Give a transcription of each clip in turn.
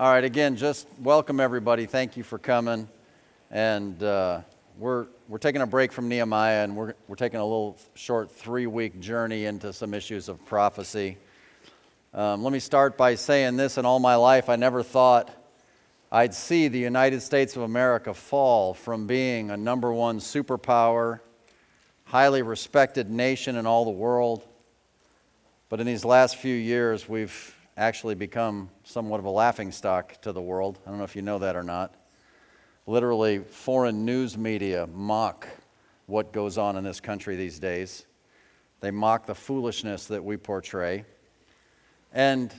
All right, again, just welcome everybody. Thank you for coming. And uh, we're, we're taking a break from Nehemiah and we're, we're taking a little short three week journey into some issues of prophecy. Um, let me start by saying this in all my life, I never thought I'd see the United States of America fall from being a number one superpower, highly respected nation in all the world. But in these last few years, we've actually become somewhat of a laughing stock to the world. I don't know if you know that or not. Literally, foreign news media mock what goes on in this country these days. They mock the foolishness that we portray. And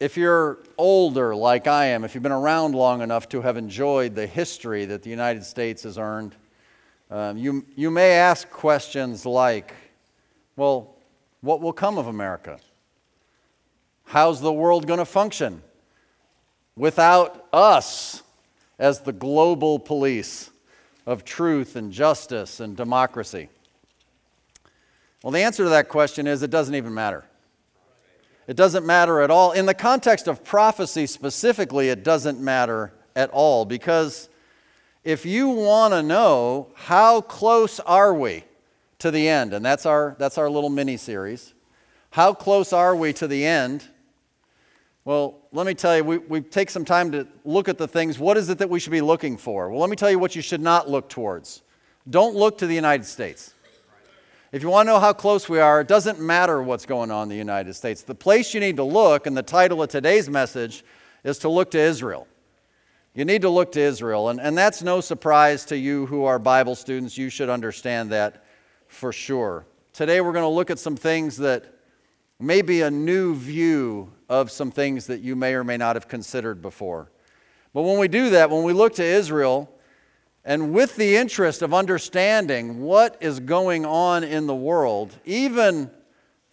if you're older, like I am, if you've been around long enough to have enjoyed the history that the United States has earned, um, you, you may ask questions like, well, what will come of America? How's the world going to function without us as the global police of truth and justice and democracy? Well, the answer to that question is it doesn't even matter. It doesn't matter at all. In the context of prophecy specifically, it doesn't matter at all because if you want to know how close are we to the end, and that's our, that's our little mini series, how close are we to the end? Well, let me tell you, we, we take some time to look at the things. What is it that we should be looking for? Well, let me tell you what you should not look towards. Don't look to the United States. If you want to know how close we are, it doesn't matter what's going on in the United States. The place you need to look, and the title of today's message, is to look to Israel. You need to look to Israel. And, and that's no surprise to you who are Bible students. You should understand that for sure. Today, we're going to look at some things that may be a new view of some things that you may or may not have considered before. But when we do that, when we look to Israel, and with the interest of understanding what is going on in the world, even,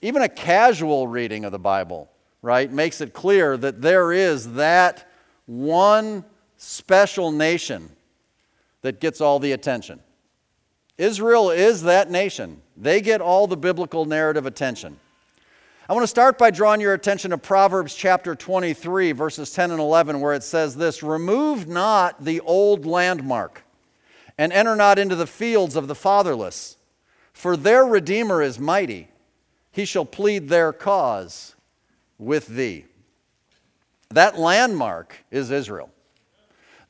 even a casual reading of the Bible, right, makes it clear that there is that one special nation that gets all the attention. Israel is that nation. They get all the biblical narrative attention. I want to start by drawing your attention to Proverbs chapter 23, verses 10 and 11, where it says this Remove not the old landmark, and enter not into the fields of the fatherless, for their Redeemer is mighty. He shall plead their cause with thee. That landmark is Israel.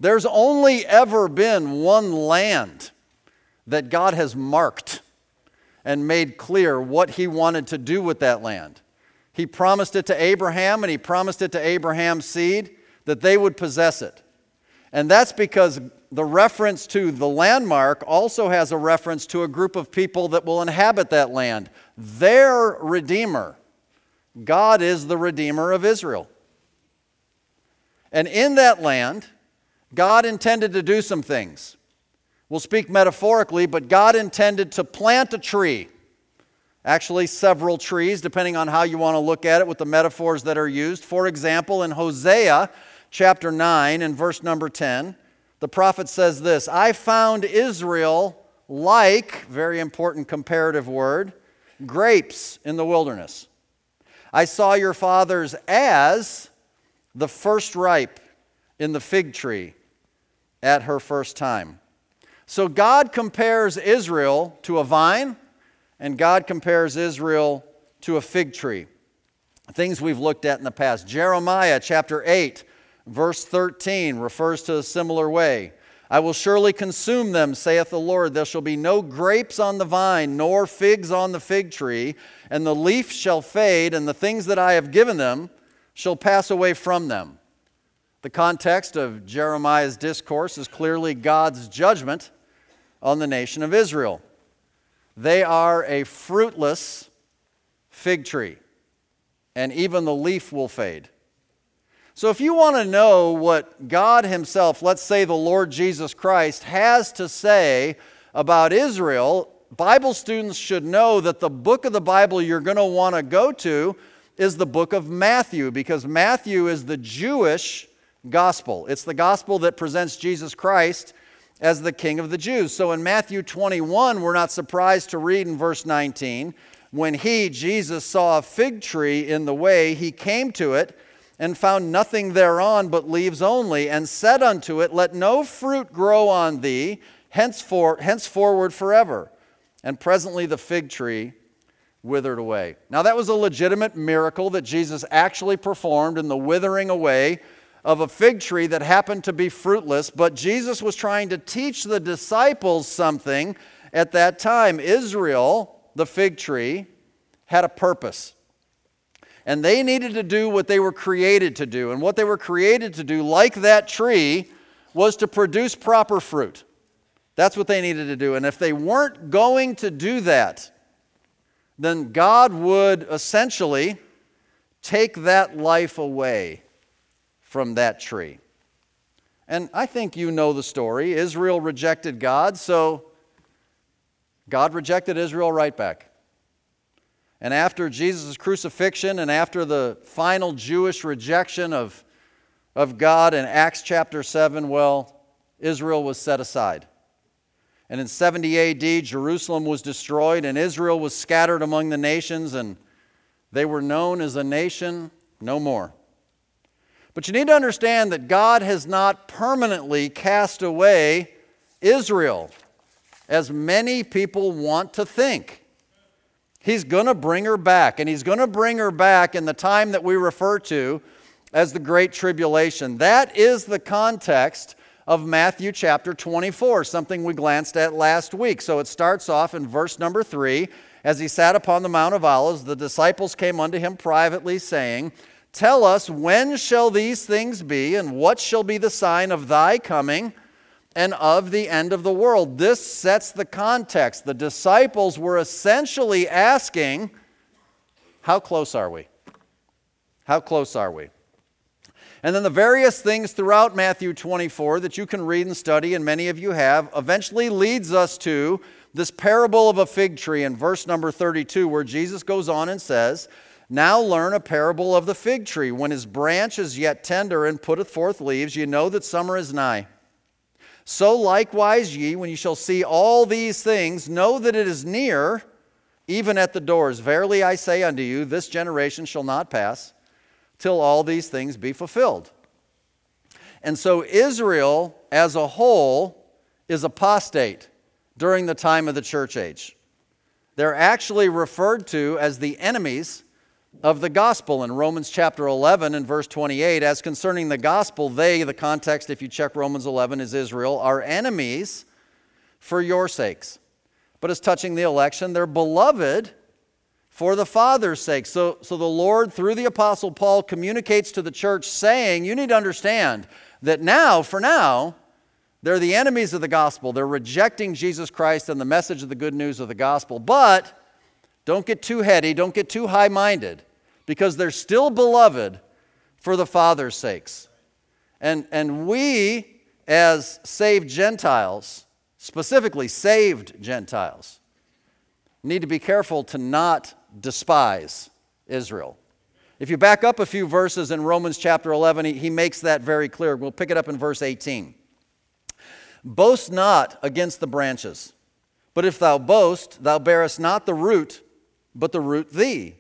There's only ever been one land that God has marked and made clear what he wanted to do with that land. He promised it to Abraham, and he promised it to Abraham's seed that they would possess it. And that's because the reference to the landmark also has a reference to a group of people that will inhabit that land. Their Redeemer. God is the Redeemer of Israel. And in that land, God intended to do some things. We'll speak metaphorically, but God intended to plant a tree Actually, several trees, depending on how you want to look at it with the metaphors that are used. For example, in Hosea chapter 9 and verse number 10, the prophet says this I found Israel like, very important comparative word, grapes in the wilderness. I saw your fathers as the first ripe in the fig tree at her first time. So God compares Israel to a vine and God compares Israel to a fig tree. Things we've looked at in the past. Jeremiah chapter 8, verse 13 refers to a similar way. I will surely consume them, saith the Lord. There shall be no grapes on the vine, nor figs on the fig tree, and the leaf shall fade, and the things that I have given them shall pass away from them. The context of Jeremiah's discourse is clearly God's judgment on the nation of Israel. They are a fruitless fig tree, and even the leaf will fade. So, if you want to know what God Himself, let's say the Lord Jesus Christ, has to say about Israel, Bible students should know that the book of the Bible you're going to want to go to is the book of Matthew, because Matthew is the Jewish gospel. It's the gospel that presents Jesus Christ as the king of the Jews. So in Matthew 21, we're not surprised to read in verse 19 when he, Jesus, saw a fig tree in the way, he came to it and found nothing thereon but leaves only, and said unto it, Let no fruit grow on thee henceforth, henceforward forever. And presently the fig tree withered away. Now, that was a legitimate miracle that Jesus actually performed in the withering away of a fig tree that happened to be fruitless, but Jesus was trying to teach the disciples something at that time. Israel, the fig tree, had a purpose. And they needed to do what they were created to do. And what they were created to do, like that tree, was to produce proper fruit. That's what they needed to do. And if they weren't going to do that, then God would essentially take that life away from that tree. And I think you know the story. Israel rejected God, so God rejected Israel right back. And after Jesus' crucifixion and after the final Jewish rejection of, of God in Acts chapter 7, well, Israel was set aside. And in 70 AD, Jerusalem was destroyed and Israel was scattered among the nations, and they were known as a nation no more. But you need to understand that God has not permanently cast away Israel, as many people want to think. He's going to bring her back, and He's going to bring her back in the time that we refer to as the Great Tribulation. That is the context of Matthew chapter 24, something we glanced at last week. So it starts off in verse number 3. As he sat upon the Mount of Olives, the disciples came unto him privately, saying, Tell us, when shall these things be, and what shall be the sign of thy coming and of the end of the world? This sets the context. The disciples were essentially asking, How close are we? How close are we? And then the various things throughout Matthew 24 that you can read and study, and many of you have, eventually leads us to this parable of a fig tree in verse number 32, where Jesus goes on and says, Now learn a parable of the fig tree. When his branch is yet tender and putteth forth leaves, you know that summer is nigh. So likewise, ye, when ye shall see all these things, know that it is near, even at the doors. Verily I say unto you, this generation shall not pass till all these things be fulfilled. And so Israel as a whole is apostate during the time of the church age. They're actually referred to as the enemies of the gospel in Romans chapter 11 and verse 28. As concerning the gospel, they, the context, if you check Romans 11, is Israel, are enemies for your sakes. But as touching the election, they're beloved for the Father's sake. So, so the Lord, through the Apostle Paul, communicates to the church saying, You need to understand that now, for now, they're the enemies of the gospel. They're rejecting Jesus Christ and the message of the good news of the gospel. But don't get too heady, don't get too high minded, because they're still beloved for the Father's sakes. And, and we, as saved Gentiles, specifically saved Gentiles, need to be careful to not despise Israel. If you back up a few verses in Romans chapter 11, he, he makes that very clear. We'll pick it up in verse 18. Boast not against the branches, but if thou boast, thou bearest not the root, but the root thee.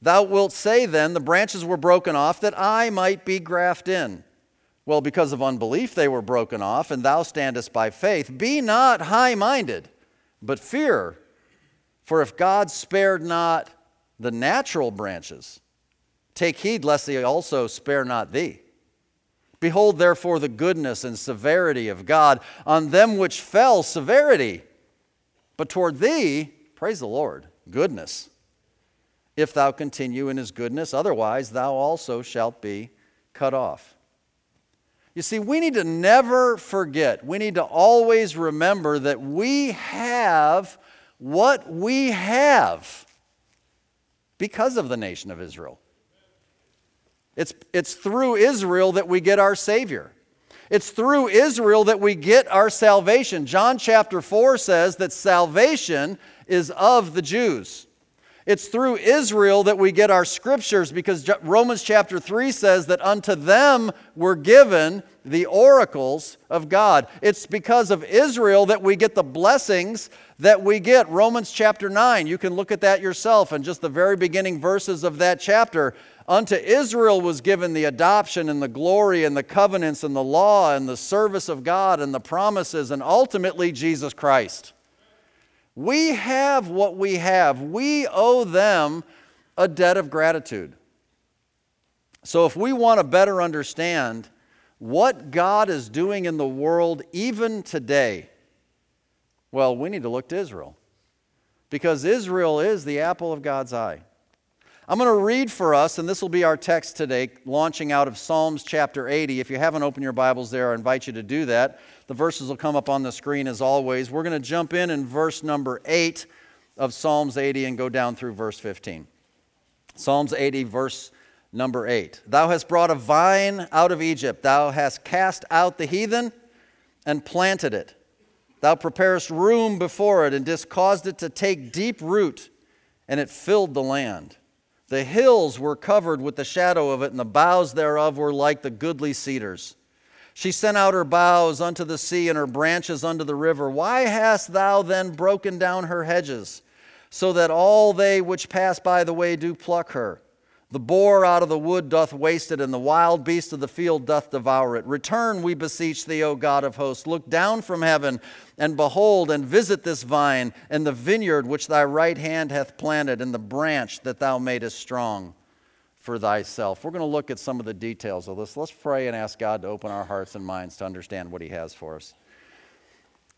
Thou wilt say then, The branches were broken off that I might be grafted in. Well, because of unbelief they were broken off, and thou standest by faith. Be not high minded, but fear for if God spared not the natural branches, take heed lest he also spare not thee. Behold, therefore, the goodness and severity of God on them which fell, severity. But toward thee, praise the Lord, goodness. If thou continue in his goodness, otherwise thou also shalt be cut off. You see, we need to never forget, we need to always remember that we have what we have because of the nation of Israel. It's, it's through Israel that we get our Savior. It's through Israel that we get our salvation. John chapter 4 says that salvation is of the Jews. It's through Israel that we get our scriptures because Romans chapter 3 says that unto them were given the oracles of God. It's because of Israel that we get the blessings that we get. Romans chapter 9, you can look at that yourself and just the very beginning verses of that chapter. Unto Israel was given the adoption and the glory and the covenants and the law and the service of God and the promises and ultimately Jesus Christ. We have what we have. We owe them a debt of gratitude. So, if we want to better understand what God is doing in the world even today, well, we need to look to Israel because Israel is the apple of God's eye. I'm going to read for us, and this will be our text today, launching out of Psalms chapter 80. If you haven't opened your Bibles there, I invite you to do that. The verses will come up on the screen as always. We're going to jump in in verse number 8 of Psalms 80 and go down through verse 15. Psalms 80, verse number 8. Thou hast brought a vine out of Egypt, thou hast cast out the heathen and planted it. Thou preparest room before it and didst caused it to take deep root, and it filled the land. The hills were covered with the shadow of it, and the boughs thereof were like the goodly cedars. She sent out her boughs unto the sea, and her branches unto the river. Why hast thou then broken down her hedges, so that all they which pass by the way do pluck her? The boar out of the wood doth waste it, and the wild beast of the field doth devour it. Return, we beseech thee, O God of hosts. Look down from heaven, and behold, and visit this vine, and the vineyard which thy right hand hath planted, and the branch that thou madest strong for thyself. We're going to look at some of the details of this. Let's pray and ask God to open our hearts and minds to understand what he has for us.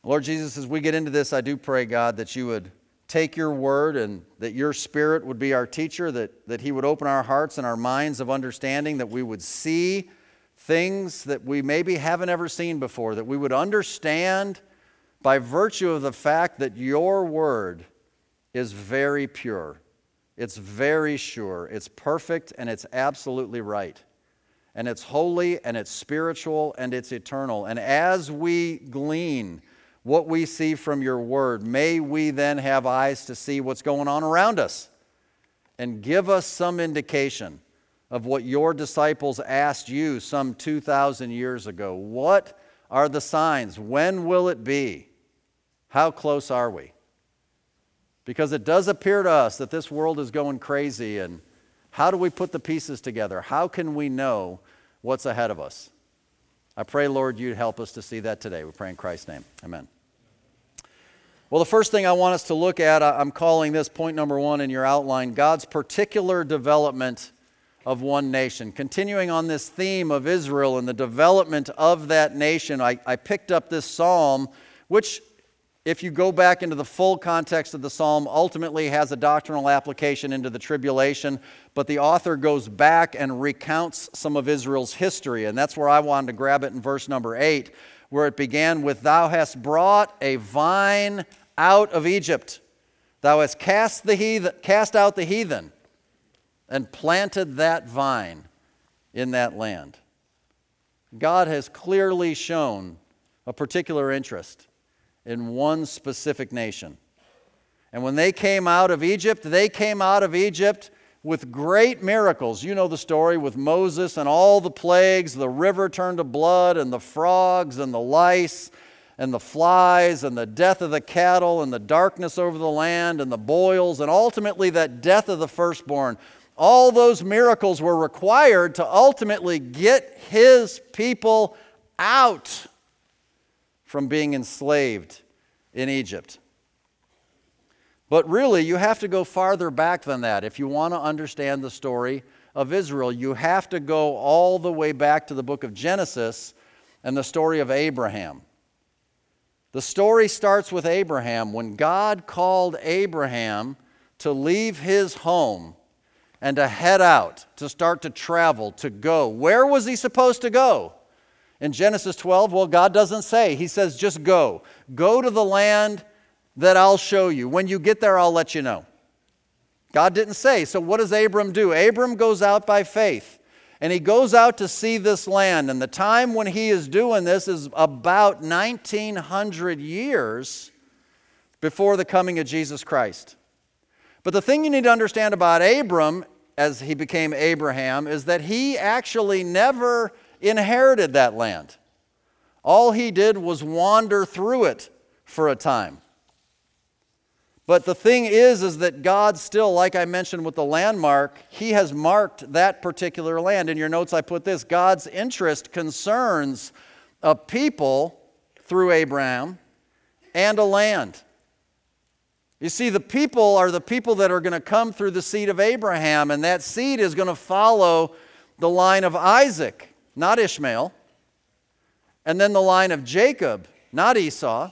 Lord Jesus, as we get into this, I do pray, God, that you would take your word and that your spirit would be our teacher, that, that he would open our hearts and our minds of understanding, that we would see things that we maybe haven't ever seen before, that we would understand by virtue of the fact that your word is very pure. It's very sure. It's perfect and it's absolutely right. And it's holy and it's spiritual and it's eternal. And as we glean, what we see from your word. May we then have eyes to see what's going on around us and give us some indication of what your disciples asked you some 2,000 years ago. What are the signs? When will it be? How close are we? Because it does appear to us that this world is going crazy, and how do we put the pieces together? How can we know what's ahead of us? I pray, Lord, you'd help us to see that today. We pray in Christ's name. Amen. Well, the first thing I want us to look at, I'm calling this point number one in your outline God's particular development of one nation. Continuing on this theme of Israel and the development of that nation, I, I picked up this psalm, which, if you go back into the full context of the psalm, ultimately has a doctrinal application into the tribulation. But the author goes back and recounts some of Israel's history. And that's where I wanted to grab it in verse number eight, where it began with, Thou hast brought a vine out of Egypt. Thou hast cast, the heathen, cast out the heathen and planted that vine in that land. God has clearly shown a particular interest in one specific nation. And when they came out of Egypt, they came out of Egypt with great miracles. You know the story with Moses and all the plagues the river turned to blood, and the frogs, and the lice, and the flies and the death of the cattle and the darkness over the land and the boils and ultimately that death of the firstborn. All those miracles were required to ultimately get his people out from being enslaved in Egypt. But really, you have to go farther back than that. If you want to understand the story of Israel, you have to go all the way back to the book of Genesis and the story of Abraham. The story starts with Abraham when God called Abraham to leave his home and to head out, to start to travel, to go. Where was he supposed to go? In Genesis 12, well, God doesn't say. He says, just go. Go to the land that I'll show you. When you get there, I'll let you know. God didn't say. So, what does Abram do? Abram goes out by faith and he goes out to see this land. And the time when he is doing this is about 1900 years before the coming of Jesus Christ. But the thing you need to understand about Abram as he became Abraham is that he actually never inherited that land. All he did was wander through it for a time. But the thing is, is that God still, like I mentioned with the landmark, He has marked that particular land. In your notes, I put this God's interest concerns a people through Abraham and a land. You see, the people are the people that are going to come through the seed of Abraham, and that seed is going to follow the line of Isaac, not Ishmael, and then the line of Jacob, not Esau.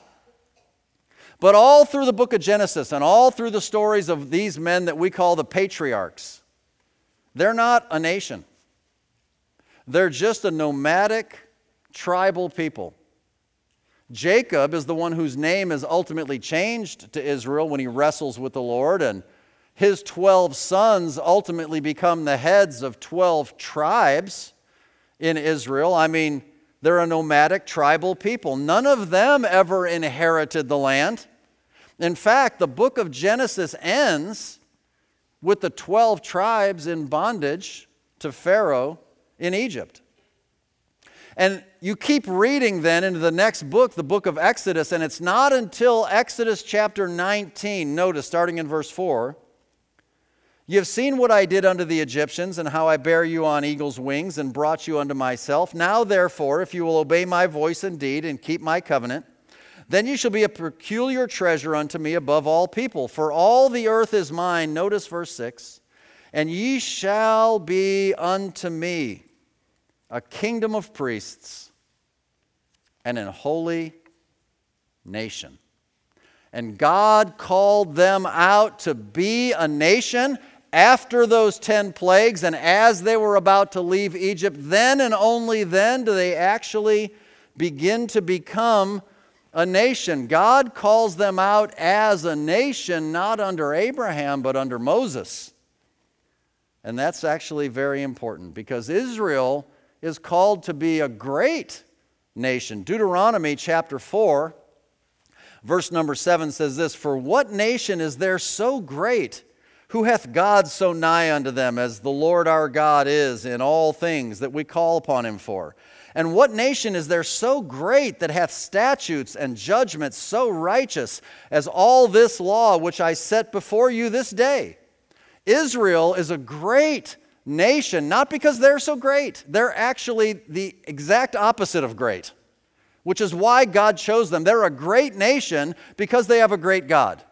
But all through the book of Genesis and all through the stories of these men that we call the patriarchs, they're not a nation. They're just a nomadic, tribal people. Jacob is the one whose name is ultimately changed to Israel when he wrestles with the Lord, and his 12 sons ultimately become the heads of 12 tribes in Israel. I mean, they're a nomadic tribal people. None of them ever inherited the land. In fact, the book of Genesis ends with the 12 tribes in bondage to Pharaoh in Egypt. And you keep reading then into the next book, the book of Exodus, and it's not until Exodus chapter 19, notice starting in verse 4. You have seen what I did unto the Egyptians, and how I bare you on eagle's wings and brought you unto myself. Now, therefore, if you will obey my voice indeed and keep my covenant, then you shall be a peculiar treasure unto me above all people, for all the earth is mine. Notice verse 6 And ye shall be unto me a kingdom of priests and an holy nation. And God called them out to be a nation after those 10 plagues, and as they were about to leave Egypt, then and only then do they actually begin to become a nation. God calls them out as a nation, not under Abraham, but under Moses. And that's actually very important because Israel is called to be a great nation. Deuteronomy chapter 4, verse number 7 says this For what nation is there so great? Who hath God so nigh unto them as the Lord our God is in all things that we call upon him for? And what nation is there so great that hath statutes and judgments so righteous as all this law which I set before you this day? Israel is a great nation, not because they're so great. They're actually the exact opposite of great, which is why God chose them. They're a great nation because they have a great God.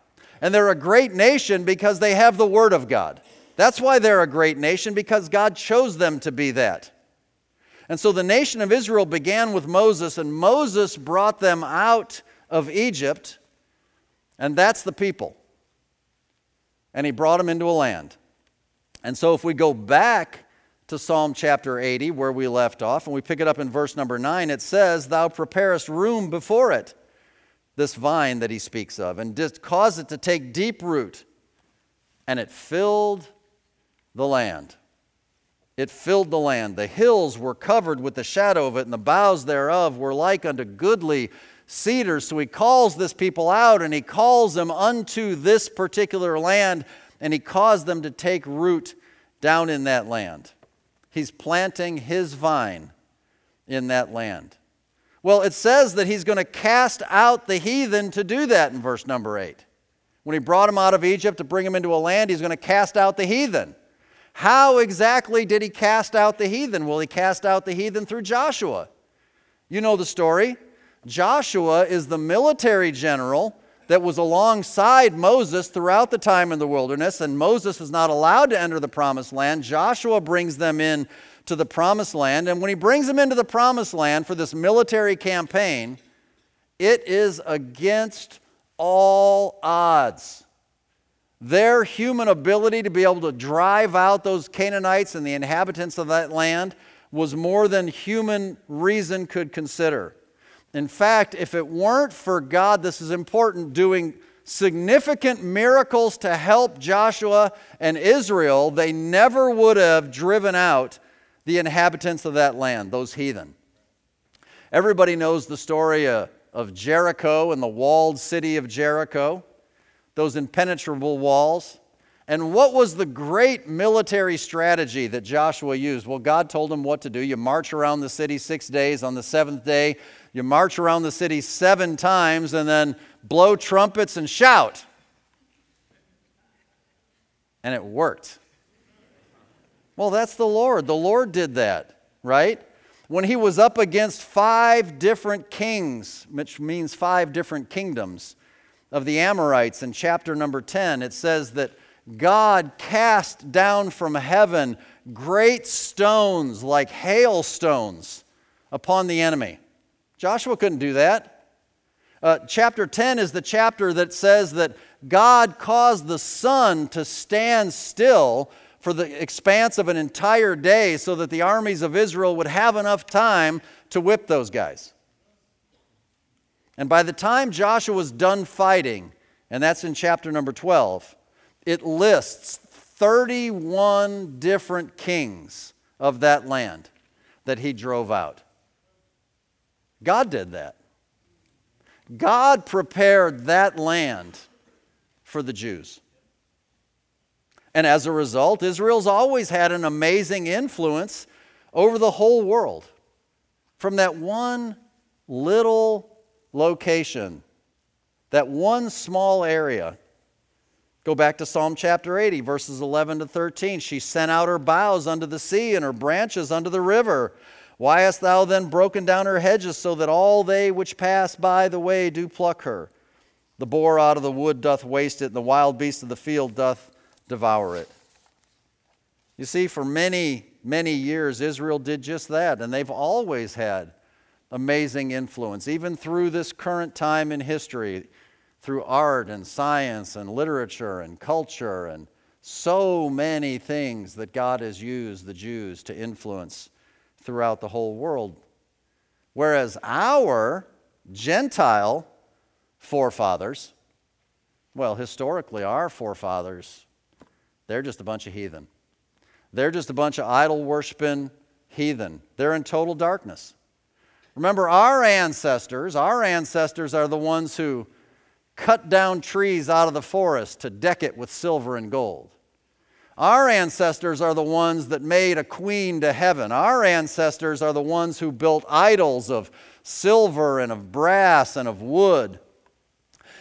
And they're a great nation because they have the Word of God. That's why they're a great nation, because God chose them to be that. And so the nation of Israel began with Moses, and Moses brought them out of Egypt, and that's the people. And he brought them into a land. And so if we go back to Psalm chapter 80, where we left off, and we pick it up in verse number 9, it says, Thou preparest room before it, this vine that he speaks of, and didst cause it to take deep root, and it filled the land. It filled the land. The hills were covered with the shadow of it, and the boughs thereof were like unto goodly cedars. So he calls this people out, and he calls them unto this particular land, and he caused them to take root down in that land. He's planting his vine in that land. Well, it says that he's going to cast out the heathen to do that in verse number 8. When he brought them out of Egypt to bring them into a land, he's going to cast out the heathen. How exactly did he cast out the heathen? Well, he cast out the heathen through Joshua. You know the story. Joshua is the military general that was alongside Moses throughout the time in the wilderness, and Moses is not allowed to enter the promised land. Joshua brings them in to the promised land, and when he brings them into the promised land for this military campaign, it is against all odds. Their human ability to be able to drive out those Canaanites and the inhabitants of that land was more than human reason could consider. In fact, if it weren't for God, this is important, doing significant miracles to help Joshua and Israel, they never would have driven out the inhabitants of that land, those heathen. Everybody knows the story uh, of Jericho and the walled city of Jericho those impenetrable walls. And what was the great military strategy that Joshua used? Well, God told him what to do. You march around the city six days. On the seventh day, you march around the city seven times and then blow trumpets and shout. And it worked. Well, that's the Lord. The Lord did that, right? When he was up against five different kings, which means five different kingdoms of the Amorites in chapter number 10, it says that God cast down from heaven great stones like hailstones upon the enemy. Joshua couldn't do that. Uh, chapter 10 is the chapter that says that God caused the sun to stand still for the expanse of an entire day so that the armies of Israel would have enough time to whip those guys. And by the time Joshua was done fighting, and that's in chapter number 12, it lists 31 different kings of that land that he drove out. God did that. God prepared that land for the Jews. And as a result, Israel's always had an amazing influence over the whole world. From that one little location, that one small area. Go back to Psalm chapter 80, verses 11 to 13. She sent out her boughs unto the sea and her branches unto the river. Why hast thou then broken down her hedges so that all they which pass by the way do pluck her? The boar out of the wood doth waste it, and the wild beast of the field doth devour it. You see, for many, many years, Israel did just that, and they've always had amazing influence, even through this current time in history, through art and science and literature and culture and so many things that God has used the Jews to influence throughout the whole world. Whereas our Gentile forefathers, well, historically, our forefathers they're just a bunch of heathen. They're just a bunch of idol worshiping heathen. They're in total darkness. Remember, our ancestors, our ancestors are the ones who cut down trees out of the forest to deck it with silver and gold. Our ancestors are the ones that made a queen to heaven. Our ancestors are the ones who built idols of silver and of brass and of wood.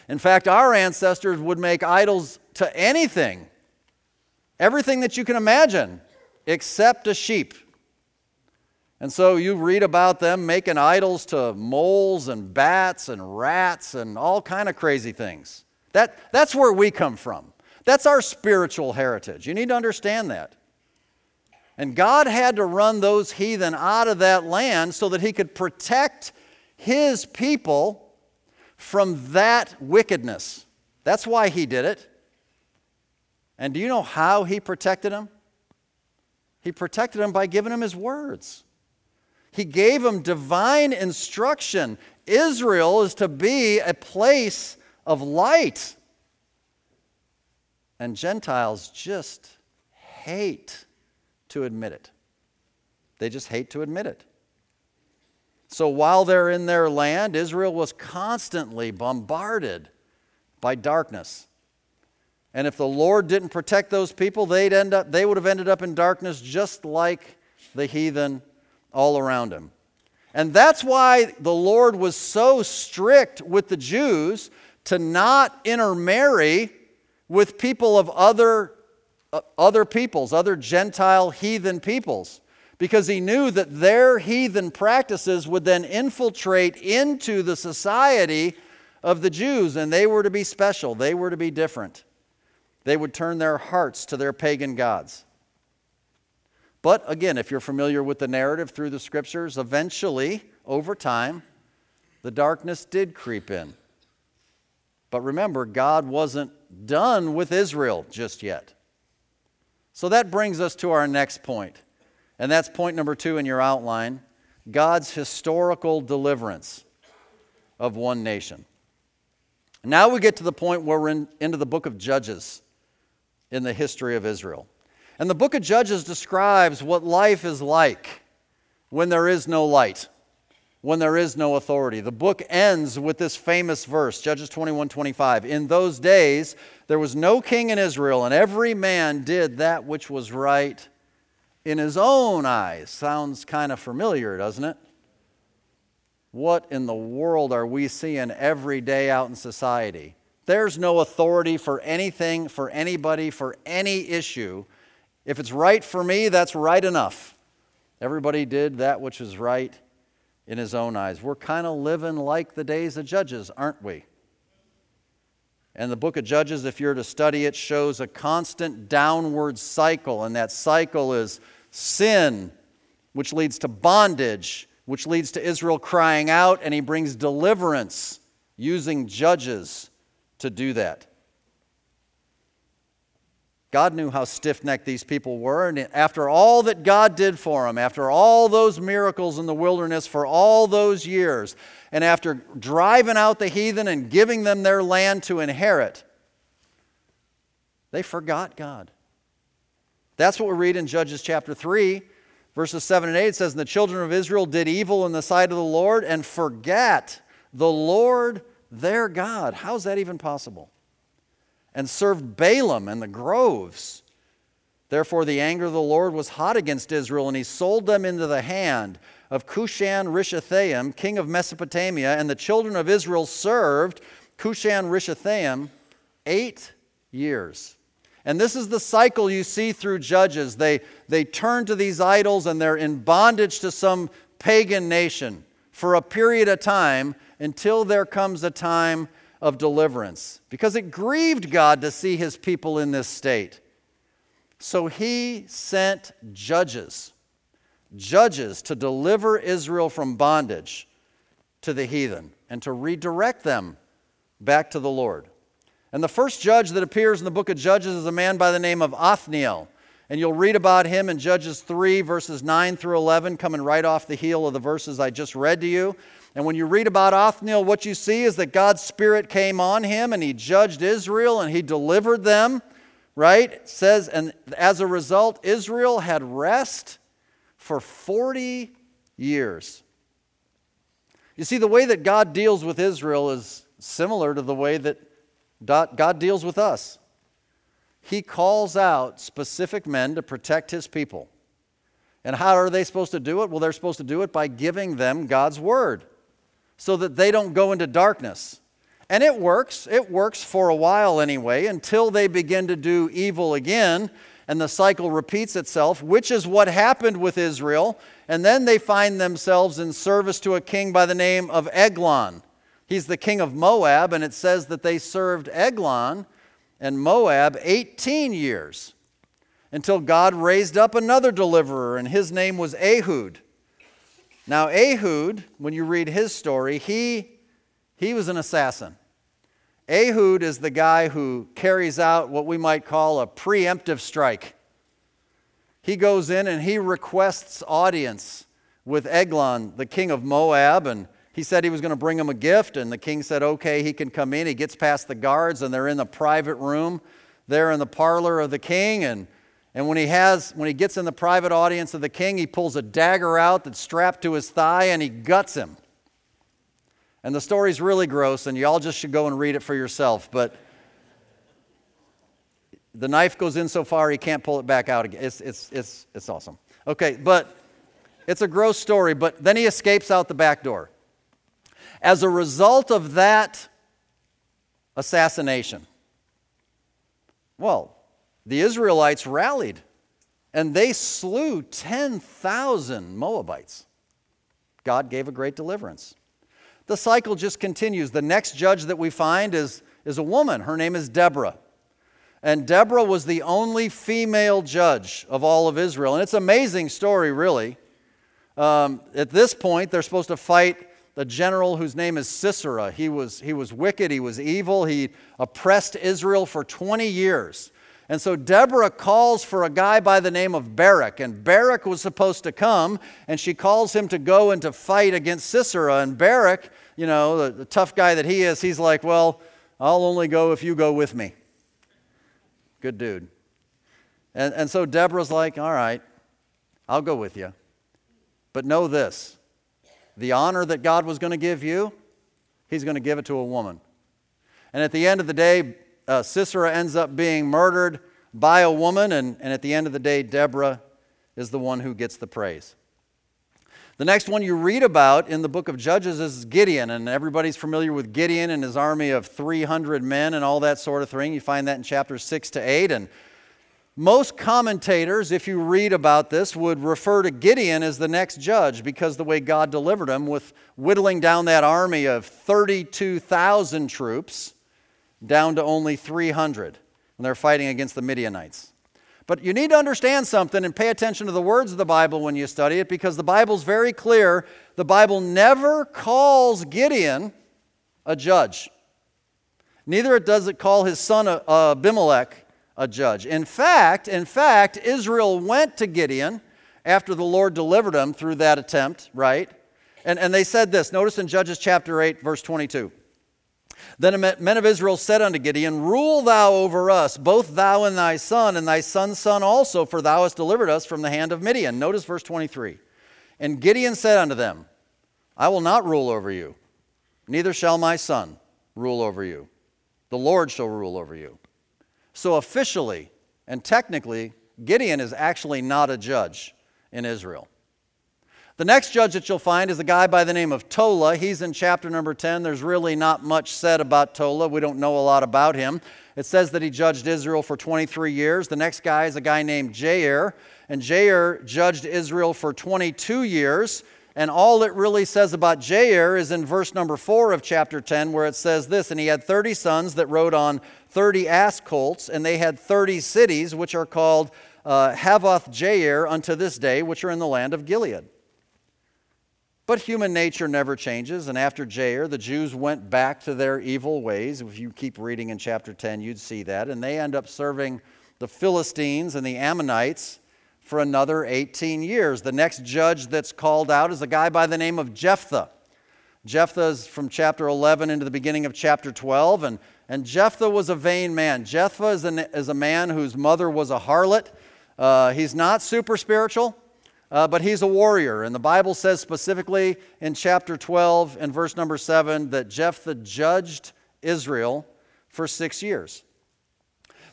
In fact, our ancestors would make idols to anything Everything that you can imagine except a sheep. And so you read about them making idols to moles and bats and rats and all kind of crazy things. That, that's where we come from. That's our spiritual heritage. You need to understand that. And God had to run those heathen out of that land so that he could protect his people from that wickedness. That's why he did it. And do you know how he protected them? He protected them by giving them his words. He gave him divine instruction. Israel is to be a place of light. And Gentiles just hate to admit it. They just hate to admit it. So while they're in their land, Israel was constantly bombarded by darkness. And if the Lord didn't protect those people, they'd end up, they would have ended up in darkness just like the heathen all around him. And that's why the Lord was so strict with the Jews to not intermarry with people of other, uh, other peoples, other Gentile heathen peoples, because he knew that their heathen practices would then infiltrate into the society of the Jews, and they were to be special, they were to be different they would turn their hearts to their pagan gods. But again, if you're familiar with the narrative through the scriptures, eventually, over time, the darkness did creep in. But remember, God wasn't done with Israel just yet. So that brings us to our next point, and that's point number two in your outline God's historical deliverance of one nation. Now we get to the point where we're in, into the book of Judges in the history of Israel. And the book of Judges describes what life is like when there is no light, when there is no authority. The book ends with this famous verse, Judges 21 25. In those days, there was no king in Israel, and every man did that which was right in his own eyes. Sounds kind of familiar, doesn't it? What in the world are we seeing every day out in society? There's no authority for anything, for anybody, for any issue. If it's right for me, that's right enough. Everybody did that which was right in his own eyes. We're kind of living like the days of Judges, aren't we? And the book of Judges, if you're to study it, shows a constant downward cycle. And that cycle is sin, which leads to bondage, which leads to Israel crying out, and he brings deliverance using judges to do that. God knew how stiff necked these people were, and after all that God did for them, after all those miracles in the wilderness for all those years, and after driving out the heathen and giving them their land to inherit, they forgot God. That's what we read in Judges chapter 3, verses 7 and 8. It says, And the children of Israel did evil in the sight of the Lord and forgot the Lord their God. How's that even possible? And served Baalim and the groves. Therefore, the anger of the Lord was hot against Israel, and he sold them into the hand of Cushan Rishathaim, king of Mesopotamia, and the children of Israel served Cushan Rishathaim eight years. And this is the cycle you see through Judges. They, they turn to these idols and they're in bondage to some pagan nation for a period of time until there comes a time of deliverance because it grieved God to see his people in this state. So he sent judges, judges to deliver Israel from bondage to the heathen and to redirect them back to the Lord. And the first judge that appears in the book of Judges is a man by the name of Othniel. And you'll read about him in Judges 3, verses 9 through 11, coming right off the heel of the verses I just read to you. And when you read about Othniel, what you see is that God's Spirit came on him and he judged Israel and he delivered them, right? It says, and as a result, Israel had rest for 40 years. You see, the way that God deals with Israel is similar to the way that God deals with us. He calls out specific men to protect his people. And how are they supposed to do it? Well, they're supposed to do it by giving them God's word so that they don't go into darkness. And it works. It works for a while anyway, until they begin to do evil again and the cycle repeats itself, which is what happened with Israel. And then they find themselves in service to a king by the name of Eglon. He's the king of Moab, and it says that they served Eglon and Moab 18 years until God raised up another deliverer, and his name was Ehud. Now, Ehud, when you read his story, he, he was an assassin. Ehud is the guy who carries out what we might call a preemptive strike. He goes in and he requests audience with Eglon, the king of Moab, and he said he was going to bring him a gift, and the king said, okay, he can come in. He gets past the guards, and they're in the private room there in the parlor of the king, and and when he has, when he gets in the private audience of the king, he pulls a dagger out that's strapped to his thigh and he guts him. And the story's really gross, and y'all just should go and read it for yourself. But the knife goes in so far he can't pull it back out again. It's, it's, it's, it's awesome. Okay, but it's a gross story, but then he escapes out the back door. As a result of that assassination, well, the Israelites rallied and they slew 10,000 Moabites. God gave a great deliverance. The cycle just continues. The next judge that we find is, is a woman. Her name is Deborah. And Deborah was the only female judge of all of Israel. And it's an amazing story, really. Um, at this point, they're supposed to fight the general whose name is Sisera. He was, he was wicked, he was evil, he oppressed Israel for 20 years. And so Deborah calls for a guy by the name of Barak, and Barak was supposed to come, and she calls him to go and to fight against Sisera. And Barak, you know, the, the tough guy that he is, he's like, Well, I'll only go if you go with me. Good dude. And, and so Deborah's like, All right, I'll go with you. But know this the honor that God was going to give you, He's going to give it to a woman. And at the end of the day, uh, Sisera ends up being murdered by a woman, and, and at the end of the day, Deborah is the one who gets the praise. The next one you read about in the book of Judges is Gideon, and everybody's familiar with Gideon and his army of 300 men and all that sort of thing. You find that in chapters 6 to 8. And most commentators, if you read about this, would refer to Gideon as the next judge because the way God delivered him with whittling down that army of 32,000 troops down to only 300 when they're fighting against the Midianites. But you need to understand something and pay attention to the words of the Bible when you study it because the Bible's very clear. The Bible never calls Gideon a judge. Neither does it call his son uh, Abimelech a judge. In fact, in fact, Israel went to Gideon after the Lord delivered him through that attempt, right? And, and they said this. Notice in Judges chapter 8, verse 22. Then the men of Israel said unto Gideon, Rule thou over us, both thou and thy son, and thy son's son also, for thou hast delivered us from the hand of Midian. Notice verse 23. And Gideon said unto them, I will not rule over you, neither shall my son rule over you. The Lord shall rule over you. So officially and technically, Gideon is actually not a judge in Israel. The next judge that you'll find is a guy by the name of Tola. He's in chapter number 10. There's really not much said about Tola. We don't know a lot about him. It says that he judged Israel for 23 years. The next guy is a guy named Jair, and Jair judged Israel for 22 years. And all it really says about Jair is in verse number 4 of chapter 10, where it says this And he had 30 sons that rode on 30 ass colts, and they had 30 cities, which are called uh, Havoth Jair unto this day, which are in the land of Gilead. But human nature never changes, and after Jair, the Jews went back to their evil ways. If you keep reading in chapter 10, you'd see that. And they end up serving the Philistines and the Ammonites for another 18 years. The next judge that's called out is a guy by the name of Jephthah. Jephthah is from chapter 11 into the beginning of chapter 12, and, and Jephthah was a vain man. Jephthah is, an, is a man whose mother was a harlot. Uh, he's not super spiritual uh, but he's a warrior. And the Bible says specifically in chapter 12 and verse number 7 that Jephthah judged Israel for six years.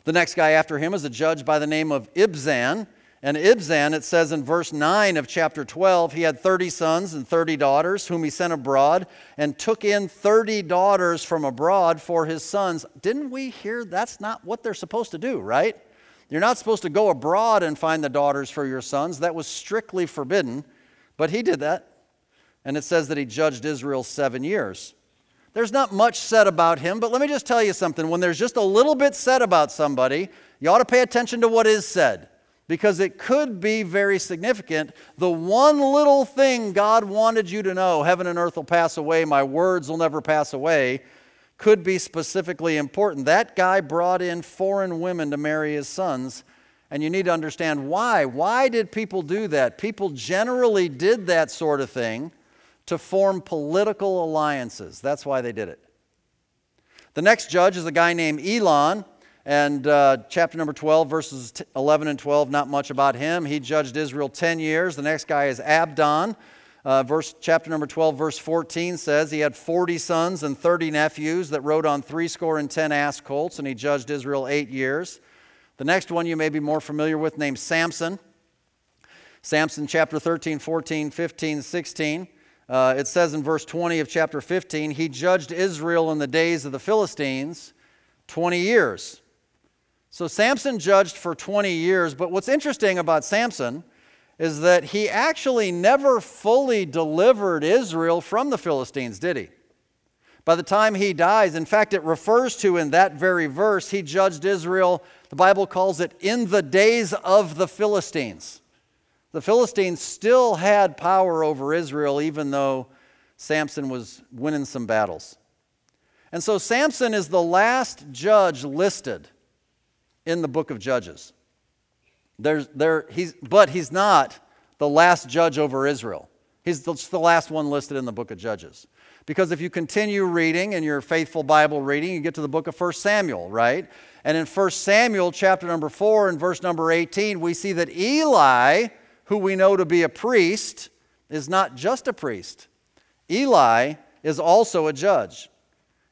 The next guy after him is a judge by the name of Ibzan. And Ibzan, it says in verse 9 of chapter 12, he had 30 sons and 30 daughters, whom he sent abroad, and took in 30 daughters from abroad for his sons. Didn't we hear that's not what they're supposed to do, right? You're not supposed to go abroad and find the daughters for your sons. That was strictly forbidden. But he did that. And it says that he judged Israel seven years. There's not much said about him, but let me just tell you something. When there's just a little bit said about somebody, you ought to pay attention to what is said because it could be very significant. The one little thing God wanted you to know heaven and earth will pass away, my words will never pass away could be specifically important. That guy brought in foreign women to marry his sons, and you need to understand why. Why did people do that? People generally did that sort of thing to form political alliances. That's why they did it. The next judge is a guy named Elon, and uh, chapter number 12, verses 11 and 12, not much about him. He judged Israel 10 years. The next guy is Abdon. Uh, verse, chapter number 12, verse 14 says he had 40 sons and 30 nephews that rode on threescore and 10 ass colts, and he judged Israel eight years. The next one you may be more familiar with, named Samson. Samson, chapter 13, 14, 15, 16. Uh, it says in verse 20 of chapter 15, he judged Israel in the days of the Philistines 20 years. So Samson judged for 20 years, but what's interesting about Samson is that he actually never fully delivered Israel from the Philistines, did he? By the time he dies, in fact, it refers to in that very verse, he judged Israel, the Bible calls it, in the days of the Philistines. The Philistines still had power over Israel, even though Samson was winning some battles. And so Samson is the last judge listed in the book of Judges. There's, there, he's, but he's not the last judge over Israel. He's the, the last one listed in the book of Judges. Because if you continue reading in your faithful Bible reading, you get to the book of 1 Samuel, right? And in 1 Samuel, chapter number 4, and verse number 18, we see that Eli, who we know to be a priest, is not just a priest. Eli is also a judge.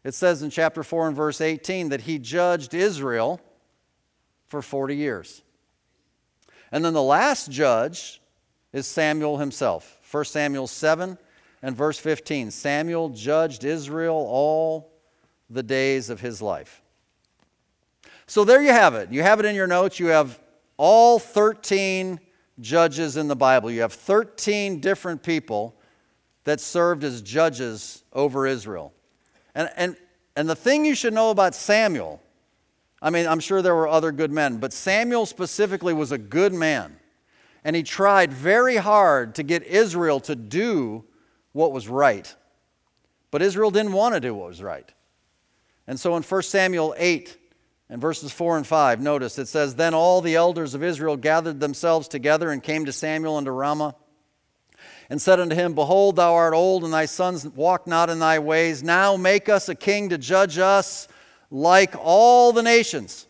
It says in chapter 4 and verse 18 that he judged Israel for 40 years. And then the last judge is Samuel himself, 1 Samuel 7 and verse 15. Samuel judged Israel all the days of his life. So there you have it. You have it in your notes. You have all 13 judges in the Bible. You have 13 different people that served as judges over Israel. And, and, and the thing you should know about Samuel, I mean, I'm sure there were other good men, but Samuel specifically was a good man. And he tried very hard to get Israel to do what was right. But Israel didn't want to do what was right. And so in 1 Samuel 8 and verses 4 and 5, notice it says, Then all the elders of Israel gathered themselves together and came to Samuel unto Ramah and said unto him, Behold, thou art old, and thy sons walk not in thy ways. Now make us a king to judge us like all the nations.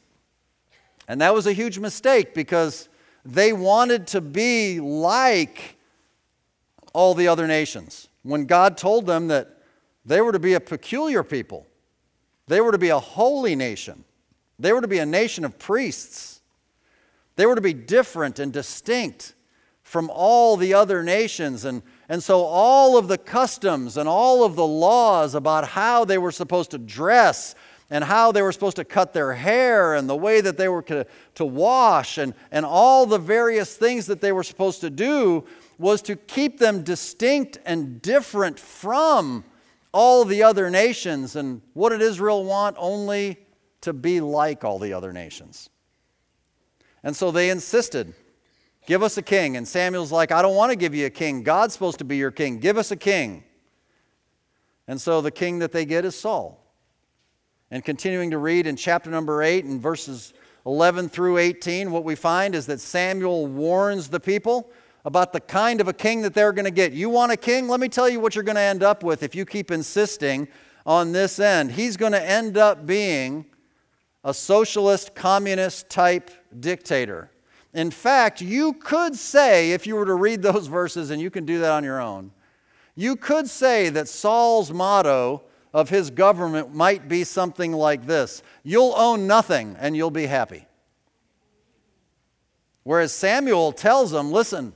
And that was a huge mistake because they wanted to be like all the other nations. When God told them that they were to be a peculiar people, they were to be a holy nation, they were to be a nation of priests, they were to be different and distinct from all the other nations. And, and so, all of the customs and all of the laws about how they were supposed to dress and how they were supposed to cut their hair and the way that they were to, to wash and, and all the various things that they were supposed to do was to keep them distinct and different from all the other nations. And what did Israel want? Only to be like all the other nations. And so they insisted Give us a king. And Samuel's like, I don't want to give you a king. God's supposed to be your king. Give us a king. And so the king that they get is Saul. And continuing to read in chapter number 8 and verses 11 through 18, what we find is that Samuel warns the people about the kind of a king that they're going to get. You want a king? Let me tell you what you're going to end up with if you keep insisting on this end. He's going to end up being a socialist, communist type dictator. In fact, you could say, if you were to read those verses, and you can do that on your own, you could say that Saul's motto of his government might be something like this You'll own nothing and you'll be happy. Whereas Samuel tells them, Listen,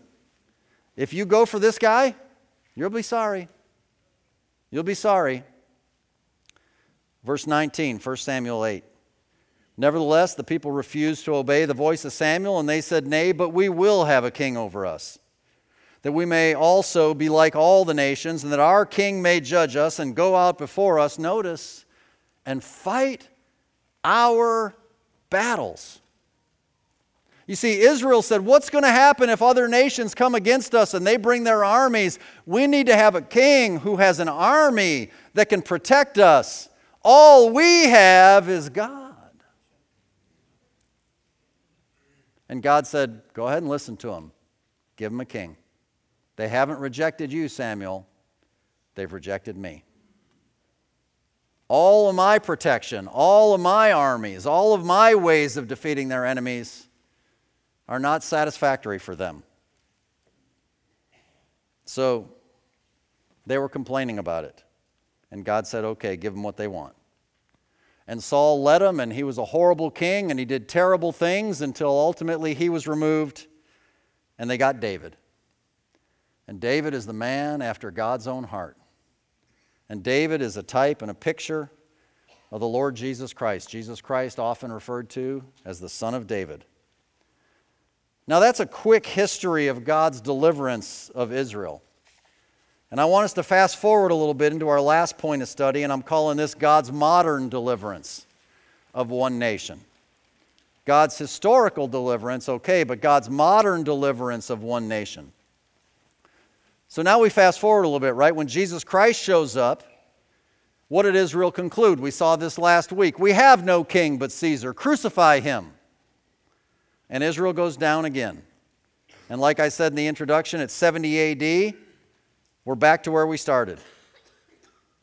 if you go for this guy, you'll be sorry. You'll be sorry. Verse 19, 1 Samuel 8. Nevertheless, the people refused to obey the voice of Samuel, and they said, Nay, but we will have a king over us, that we may also be like all the nations, and that our king may judge us and go out before us, notice, and fight our battles. You see, Israel said, What's going to happen if other nations come against us and they bring their armies? We need to have a king who has an army that can protect us. All we have is God. And God said, Go ahead and listen to him. Give him a king. They haven't rejected you, Samuel. They've rejected me. All of my protection, all of my armies, all of my ways of defeating their enemies are not satisfactory for them. So they were complaining about it. And God said, okay, give them what they want. And Saul led him, and he was a horrible king, and he did terrible things until ultimately he was removed, and they got David. And David is the man after God's own heart. And David is a type and a picture of the Lord Jesus Christ. Jesus Christ, often referred to as the Son of David. Now, that's a quick history of God's deliverance of Israel. And I want us to fast forward a little bit into our last point of study, and I'm calling this God's modern deliverance of one nation. God's historical deliverance, okay, but God's modern deliverance of one nation. So now we fast forward a little bit, right? When Jesus Christ shows up, what did Israel conclude? We saw this last week. We have no king but Caesar. Crucify him. And Israel goes down again. And like I said in the introduction, it's 70 AD. We're back to where we started.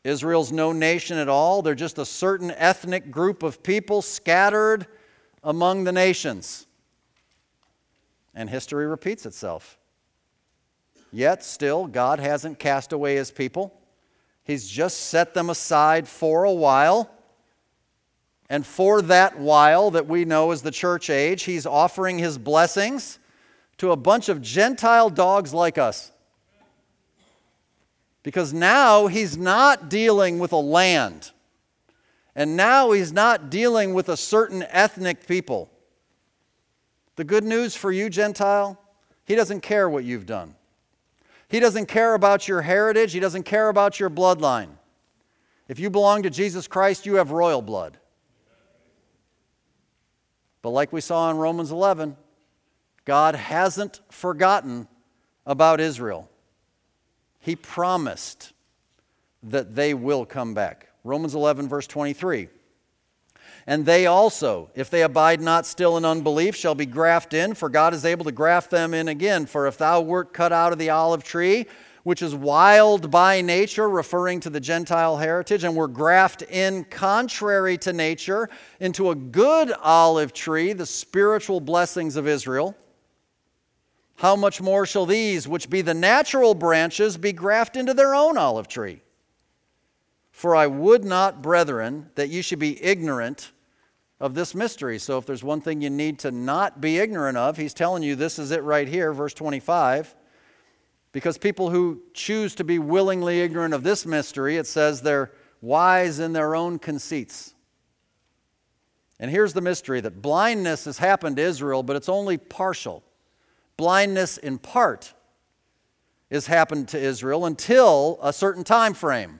Israel's no nation at all. They're just a certain ethnic group of people scattered among the nations. And history repeats itself. Yet, still, God hasn't cast away his people. He's just set them aside for a while. And for that while that we know as the church age, he's offering his blessings to a bunch of Gentile dogs like us. Because now he's not dealing with a land. And now he's not dealing with a certain ethnic people. The good news for you, Gentile, he doesn't care what you've done. He doesn't care about your heritage, he doesn't care about your bloodline. If you belong to Jesus Christ, you have royal blood. But like we saw in Romans 11, God hasn't forgotten about Israel. He promised that they will come back. Romans 11, verse 23. And they also, if they abide not still in unbelief, shall be grafted in, for God is able to graft them in again. For if thou wert cut out of the olive tree, which is wild by nature, referring to the Gentile heritage, and were grafted in contrary to nature into a good olive tree, the spiritual blessings of Israel how much more shall these, which be the natural branches, be grafted into their own olive tree? For I would not, brethren, that you should be ignorant of this mystery. So, if there's one thing you need to not be ignorant of, he's telling you this is it right here, verse 25. Because people who choose to be willingly ignorant of this mystery, it says they're wise in their own conceits. And here's the mystery that blindness has happened to Israel, but it's only partial blindness in part is happened to Israel until a certain time frame.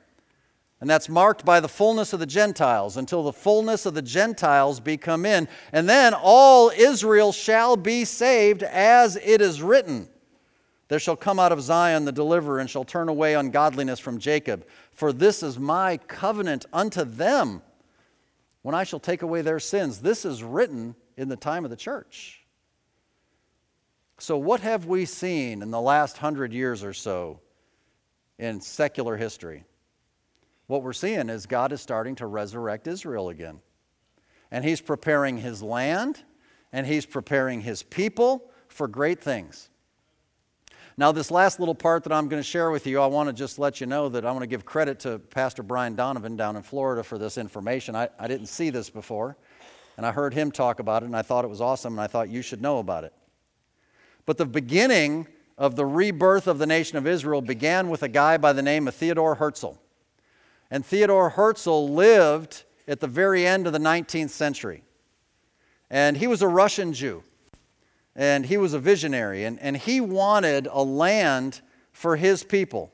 And that's marked by the fullness of the Gentiles, until the fullness of the Gentiles be come in. And then all Israel shall be saved, as it is written. There shall come out of Zion the deliverer, and shall turn away ungodliness from Jacob. For this is my covenant unto them, when I shall take away their sins. This is written in the time of the church. So, what have we seen in the last hundred years or so in secular history? What we're seeing is God is starting to resurrect Israel again. And He's preparing His land and He's preparing His people for great things. Now, this last little part that I'm going to share with you, I want to just let you know that I want to give credit to Pastor Brian Donovan down in Florida for this information. I, I didn't see this before, and I heard him talk about it, and I thought it was awesome, and I thought you should know about it. But the beginning of the rebirth of the nation of Israel began with a guy by the name of Theodore Herzl. And Theodore Herzl lived at the very end of the 19th century. And he was a Russian Jew. And he was a visionary. And, and he wanted a land for his people.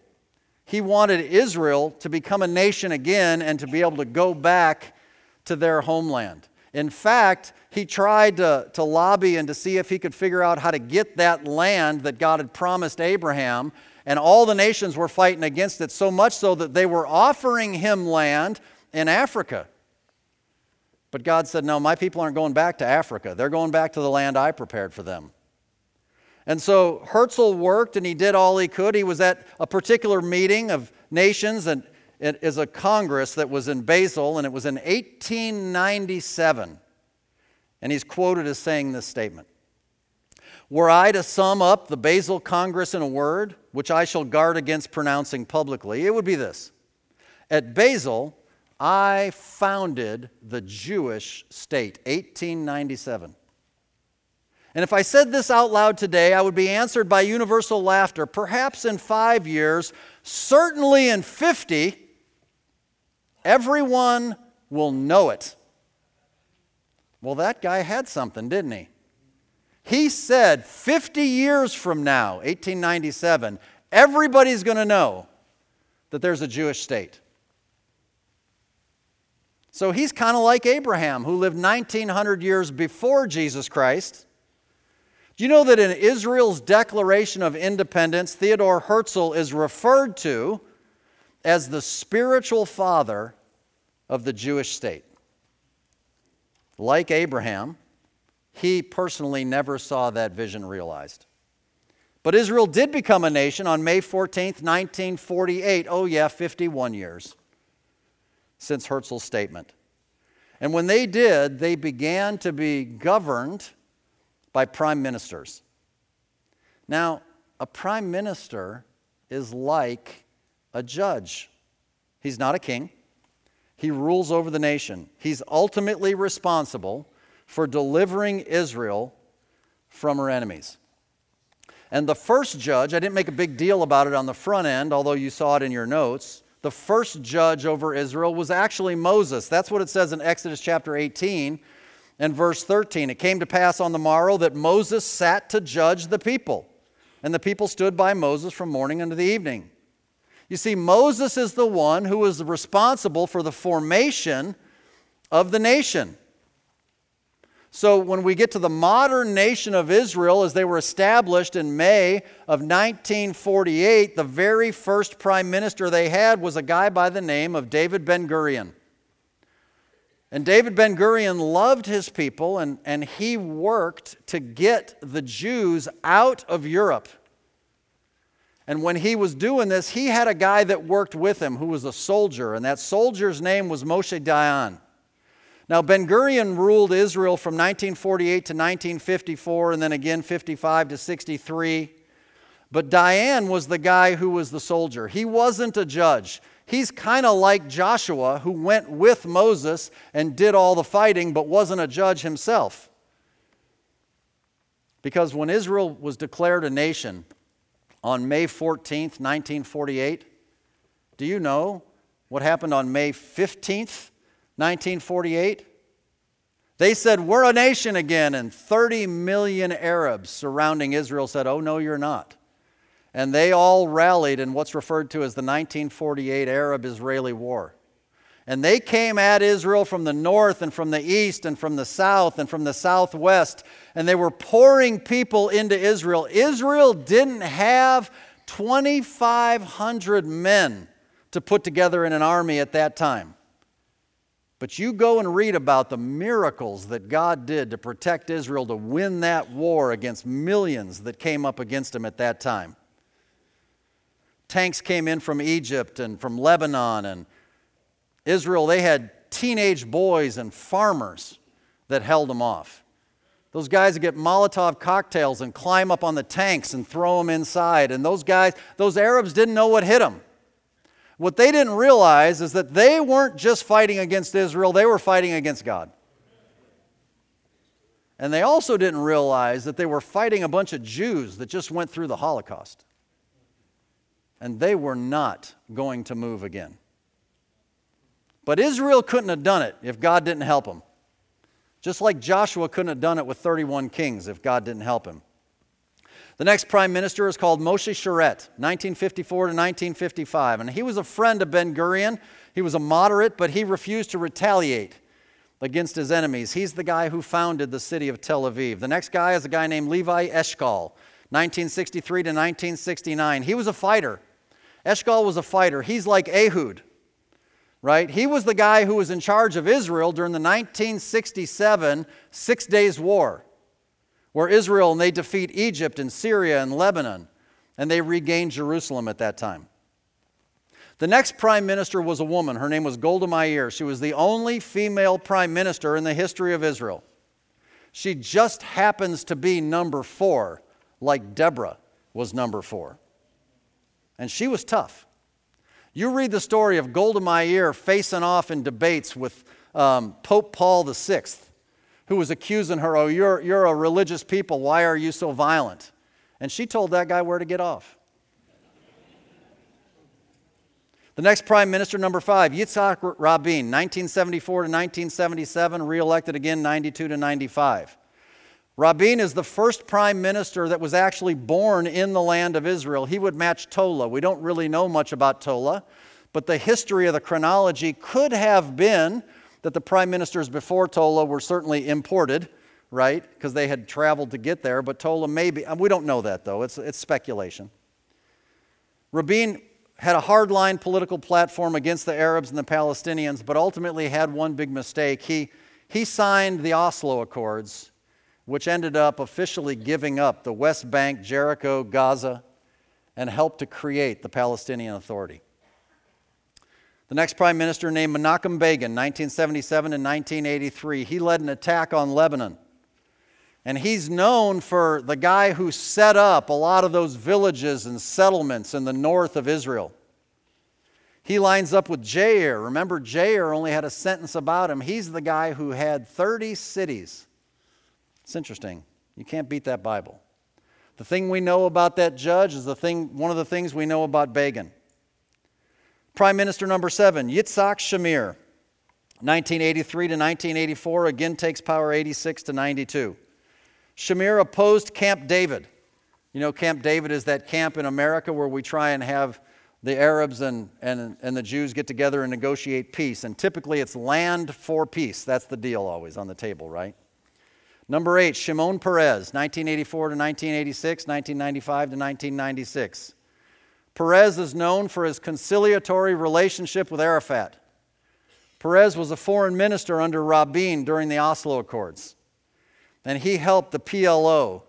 He wanted Israel to become a nation again and to be able to go back to their homeland. In fact, he tried to, to lobby and to see if he could figure out how to get that land that God had promised Abraham. And all the nations were fighting against it, so much so that they were offering him land in Africa. But God said, No, my people aren't going back to Africa. They're going back to the land I prepared for them. And so Herzl worked and he did all he could. He was at a particular meeting of nations and it is a congress that was in Basel, and it was in 1897. And he's quoted as saying this statement Were I to sum up the Basel Congress in a word, which I shall guard against pronouncing publicly, it would be this At Basel, I founded the Jewish state, 1897. And if I said this out loud today, I would be answered by universal laughter. Perhaps in five years, certainly in 50, Everyone will know it. Well, that guy had something, didn't he? He said 50 years from now, 1897, everybody's going to know that there's a Jewish state. So he's kind of like Abraham, who lived 1900 years before Jesus Christ. Do you know that in Israel's Declaration of Independence, Theodore Herzl is referred to as the spiritual father of the Jewish state. Like Abraham, he personally never saw that vision realized. But Israel did become a nation on May 14th, 1948. Oh, yeah, 51 years since Herzl's statement. And when they did, they began to be governed by prime ministers. Now, a prime minister is like a judge. He's not a king, he rules over the nation. He's ultimately responsible for delivering Israel from her enemies. And the first judge, I didn't make a big deal about it on the front end, although you saw it in your notes. The first judge over Israel was actually Moses. That's what it says in Exodus chapter 18 and verse 13. It came to pass on the morrow that Moses sat to judge the people, and the people stood by Moses from morning unto the evening. You see, Moses is the one who was responsible for the formation of the nation. So when we get to the modern nation of Israel, as they were established in May of 1948, the very first prime minister they had was a guy by the name of David Ben Gurion. And David Ben Gurion loved his people and, and he worked to get the Jews out of Europe. And when he was doing this, he had a guy that worked with him who was a soldier, and that soldier's name was Moshe Dayan. Now, Ben Gurion ruled Israel from 1948 to 1954 and then again 55 to 63. But Dayan was the guy who was the soldier. He wasn't a judge. He's kind of like Joshua, who went with Moses and did all the fighting, but wasn't a judge himself. Because when Israel was declared a nation on May 14th, 1948, do you know what happened on May 15th, 1948? They said, We're a nation again, and 30 million Arabs surrounding Israel said, Oh, no, you're not. And they all rallied in what's referred to as the 1948 Arab Israeli War. And they came at Israel from the north and from the east and from the south and from the southwest, and they were pouring people into Israel. Israel didn't have 2,500 men to put together in an army at that time. But you go and read about the miracles that God did to protect Israel to win that war against millions that came up against him at that time. Tanks came in from Egypt and from Lebanon and Israel. They had teenage boys and farmers that held them off. Those guys would get Molotov cocktails and climb up on the tanks and throw them inside. And those guys, those Arabs didn't know what hit them. What they didn't realize is that they weren't just fighting against Israel, they were fighting against God. And they also didn't realize that they were fighting a bunch of Jews that just went through the Holocaust. And they were not going to move again. But Israel couldn't have done it if God didn't help them. Just like Joshua couldn't have done it with 31 kings if God didn't help him. The next prime minister is called Moshe Sharett, 1954 to 1955. And he was a friend of Ben Gurion. He was a moderate, but he refused to retaliate against his enemies. He's the guy who founded the city of Tel Aviv. The next guy is a guy named Levi Eshkol, 1963 to 1969. He was a fighter. Eshkol was a fighter. He's like Ehud, right? He was the guy who was in charge of Israel during the 1967 Six Days War where Israel and they defeat Egypt and Syria and Lebanon, and they regain Jerusalem at that time. The next prime minister was a woman. Her name was Golda Meir. She was the only female prime minister in the history of Israel. She just happens to be number four, like Deborah was number four. And she was tough. You read the story of Golda Meir facing off in debates with um, Pope Paul VI who was accusing her, Oh, you're, you're a religious people. Why are you so violent? And she told that guy where to get off. The next prime minister, number five, Yitzhak Rabin, 1974 to 1977, reelected again 92 to 95. Rabin is the first prime minister that was actually born in the land of Israel. He would match Tola. We don't really know much about Tola, but the history of the chronology could have been that the prime ministers before Tola were certainly imported, right? Because they had traveled to get there, but Tola maybe, we don't know that though, it's, it's speculation. Rabin had a hardline political platform against the Arabs and the Palestinians, but ultimately had one big mistake. He, he signed the Oslo Accords, which ended up officially giving up the West Bank, Jericho, Gaza, and helped to create the Palestinian Authority. The next prime minister, named Menachem Begin, 1977 and 1983, he led an attack on Lebanon. And he's known for the guy who set up a lot of those villages and settlements in the north of Israel. He lines up with Jair. Remember, Jair only had a sentence about him. He's the guy who had 30 cities. It's interesting. You can't beat that Bible. The thing we know about that judge is the thing, one of the things we know about Begin. Prime Minister number seven, Yitzhak Shamir, 1983 to 1984, again takes power 86 to 92. Shamir opposed Camp David. You know, Camp David is that camp in America where we try and have the Arabs and, and, and the Jews get together and negotiate peace. And typically it's land for peace. That's the deal always on the table, right? Number eight, Shimon Peres, 1984 to 1986, 1995 to 1996. Peres is known for his conciliatory relationship with Arafat. Peres was a foreign minister under Rabin during the Oslo Accords, and he helped the PLO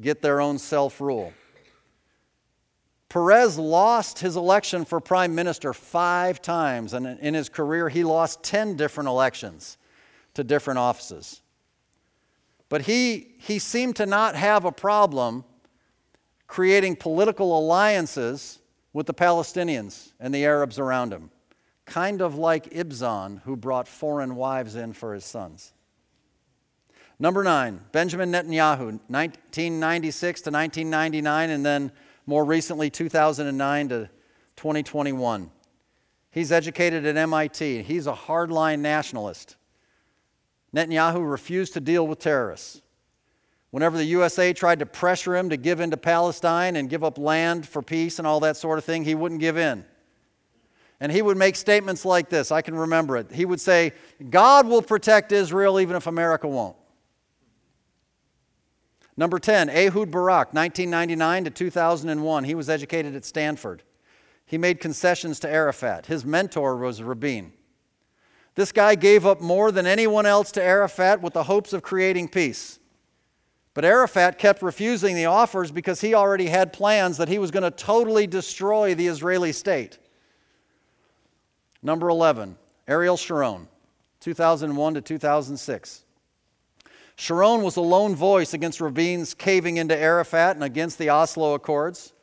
get their own self rule. Peres lost his election for prime minister five times, and in his career, he lost 10 different elections to different offices. But he, he seemed to not have a problem creating political alliances with the Palestinians and the Arabs around him, kind of like Ibzan, who brought foreign wives in for his sons. Number nine, Benjamin Netanyahu, 1996 to 1999, and then more recently, 2009 to 2021. He's educated at MIT. He's a hardline nationalist. Netanyahu refused to deal with terrorists. Whenever the USA tried to pressure him to give in to Palestine and give up land for peace and all that sort of thing, he wouldn't give in. And he would make statements like this. I can remember it. He would say, God will protect Israel even if America won't. Number 10, Ehud Barak, 1999 to 2001. He was educated at Stanford. He made concessions to Arafat. His mentor was Rabin. This guy gave up more than anyone else to Arafat with the hopes of creating peace. But Arafat kept refusing the offers because he already had plans that he was going to totally destroy the Israeli state. Number 11, Ariel Sharon, 2001 to 2006. Sharon was a lone voice against Rabin's caving into Arafat and against the Oslo Accords.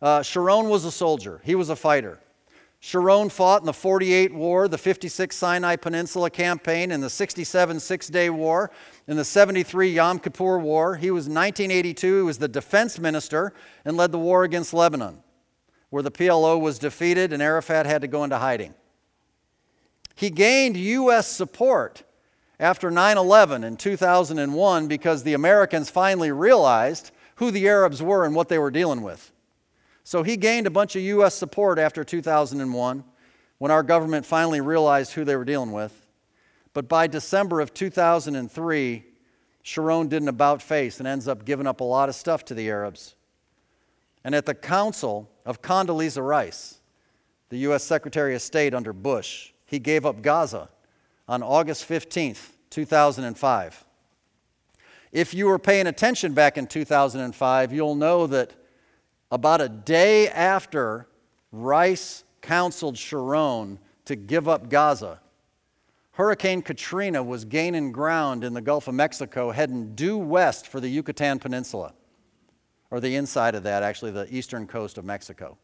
Uh, Sharon was a soldier, he was a fighter. Sharon fought in the 48 War, the 56 Sinai Peninsula Campaign, and the 67 Six Day War, in the 73 Yom Kippur War. He was 1982, he was the defense minister and led the war against Lebanon, where the PLO was defeated and Arafat had to go into hiding. He gained U.S. support after 9 11 in 2001 because the Americans finally realized who the Arabs were and what they were dealing with. So he gained a bunch of U.S. support after 2001 when our government finally realized who they were dealing with. But by December of 2003, Sharon did an about face and ends up giving up a lot of stuff to the Arabs. And at the counsel of Condoleezza Rice, the U.S. Secretary of State under Bush, he gave up Gaza on August 15th, 2005. If you were paying attention back in 2005, you'll know that about a day after Rice counseled Sharon to give up Gaza, Hurricane Katrina was gaining ground in the Gulf of Mexico, heading due west for the Yucatan Peninsula, or the inside of that, actually, the eastern coast of Mexico.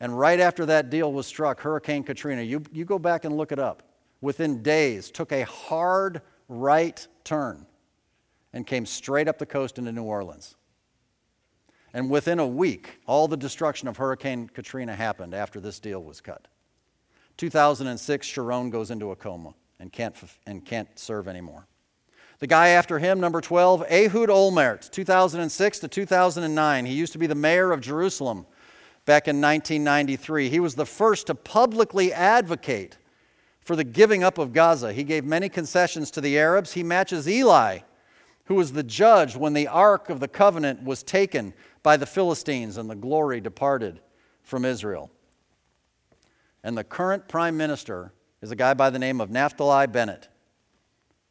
And right after that deal was struck, Hurricane Katrina, you, you go back and look it up within days, took a hard right turn and came straight up the coast into New Orleans. And within a week, all the destruction of Hurricane Katrina happened after this deal was cut. 2006, Sharon goes into a coma and can't, and can't serve anymore. The guy after him, number 12, Ehud Olmert, 2006 to 2009. He used to be the mayor of Jerusalem back in 1993. He was the first to publicly advocate for the giving up of Gaza. He gave many concessions to the Arabs. He matches Eli, who was the judge when the Ark of the Covenant was taken by the Philistines and the glory departed from Israel. And the current prime minister is a guy by the name of Naftali Bennett.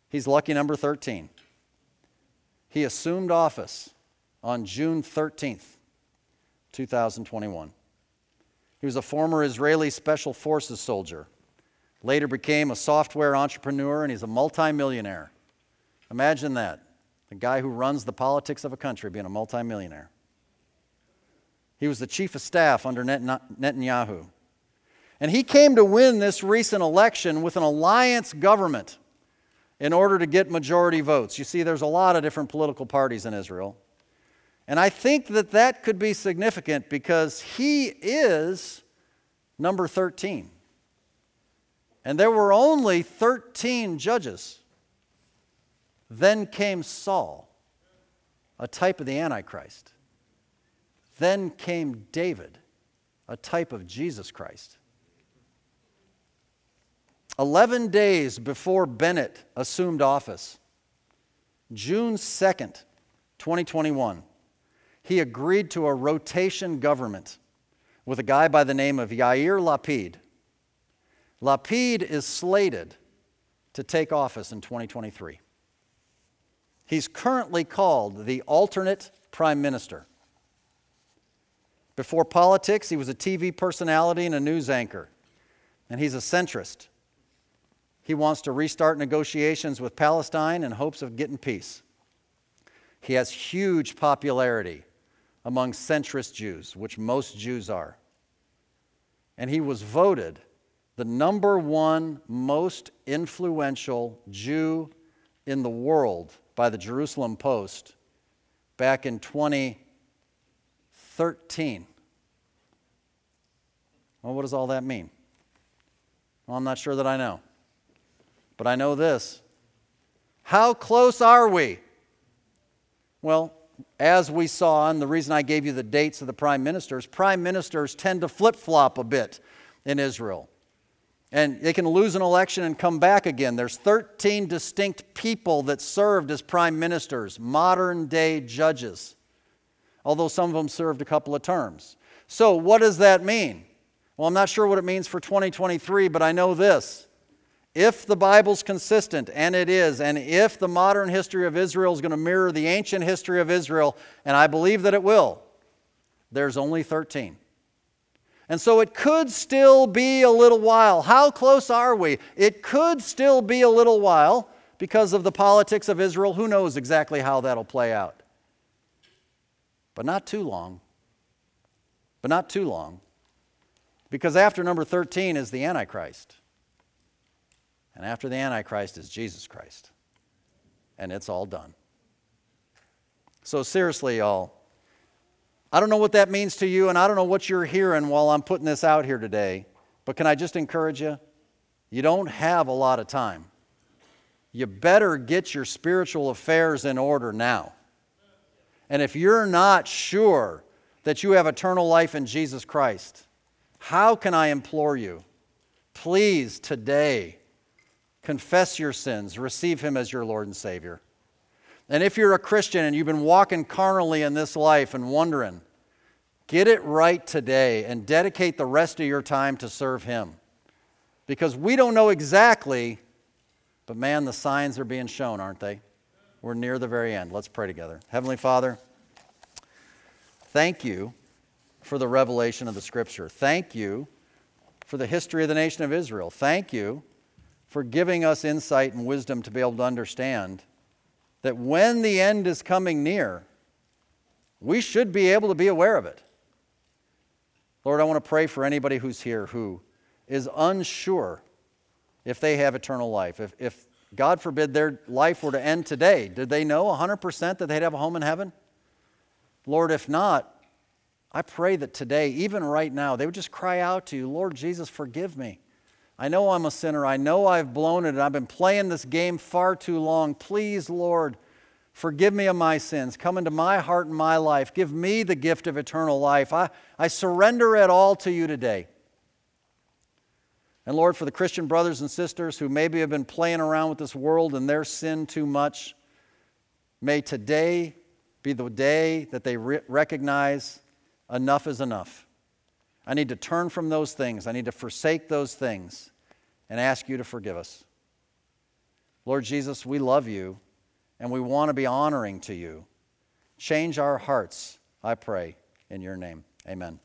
He's lucky number 13. He assumed office on June 13th, 2021. He was a former Israeli Special Forces soldier Later became a software entrepreneur and he's a multimillionaire. Imagine that. The guy who runs the politics of a country being a multimillionaire. He was the chief of staff under Netanyahu. And he came to win this recent election with an alliance government in order to get majority votes. You see, there's a lot of different political parties in Israel. And I think that that could be significant because he is number 13. And there were only 13 judges. Then came Saul, a type of the Antichrist. Then came David, a type of Jesus Christ. Eleven days before Bennett assumed office, June 2nd, 2021, he agreed to a rotation government with a guy by the name of Yair Lapid. Lapid is slated to take office in 2023. He's currently called the alternate prime minister. Before politics, he was a TV personality and a news anchor, and he's a centrist. He wants to restart negotiations with Palestine in hopes of getting peace. He has huge popularity among centrist Jews, which most Jews are. And he was voted the number one most influential Jew in the world by the Jerusalem Post back in 2013. Well, what does all that mean? Well, I'm not sure that I know. But I know this. How close are we? Well, as we saw, and the reason I gave you the dates of the prime ministers, prime ministers tend to flip flop a bit in Israel. And they can lose an election and come back again. There's 13 distinct people that served as prime ministers, modern day judges, although some of them served a couple of terms. So, what does that mean? Well, I'm not sure what it means for 2023, but I know this if the Bible's consistent, and it is, and if the modern history of Israel is going to mirror the ancient history of Israel, and I believe that it will, there's only 13. And so it could still be a little while. How close are we? It could still be a little while because of the politics of Israel. Who knows exactly how that'll play out? But not too long. But not too long. Because after number 13 is the Antichrist. And after the Antichrist is Jesus Christ. And it's all done. So, seriously, y'all, I don't know what that means to you, and I don't know what you're hearing while I'm putting this out here today, but can I just encourage you? You don't have a lot of time. You better get your spiritual affairs in order now. And if you're not sure that you have eternal life in Jesus Christ, how can I implore you? Please, today, confess your sins, receive Him as your Lord and Savior. And if you're a Christian and you've been walking carnally in this life and wondering, get it right today and dedicate the rest of your time to serve Him. Because we don't know exactly, but man, the signs are being shown, aren't they? We're near the very end. Let's pray together. Heavenly Father, thank you for the revelation of the Scripture. Thank you for the history of the nation of Israel. Thank you for giving us insight and wisdom to be able to understand that when the end is coming near, we should be able to be aware of it. Lord, I want to pray for anybody who's here who is unsure if they have eternal life. If, if God forbid their life were to end today, did they know 100% that they'd have a home in heaven? Lord, if not, I pray that today, even right now, they would just cry out to you, Lord Jesus, forgive me. I know I'm a sinner. I know I've blown it. And I've been playing this game far too long. Please, Lord, forgive me of my sins. Come into my heart and my life. Give me the gift of eternal life. I, I surrender it all to you today. And Lord, for the Christian brothers and sisters who maybe have been playing around with this world and their sin too much, may today be the day that they re- recognize enough is enough. I need to turn from those things. I need to forsake those things and ask you to forgive us. Lord Jesus, we love you and we want to be honoring to you. Change our hearts, I pray, in your name. Amen.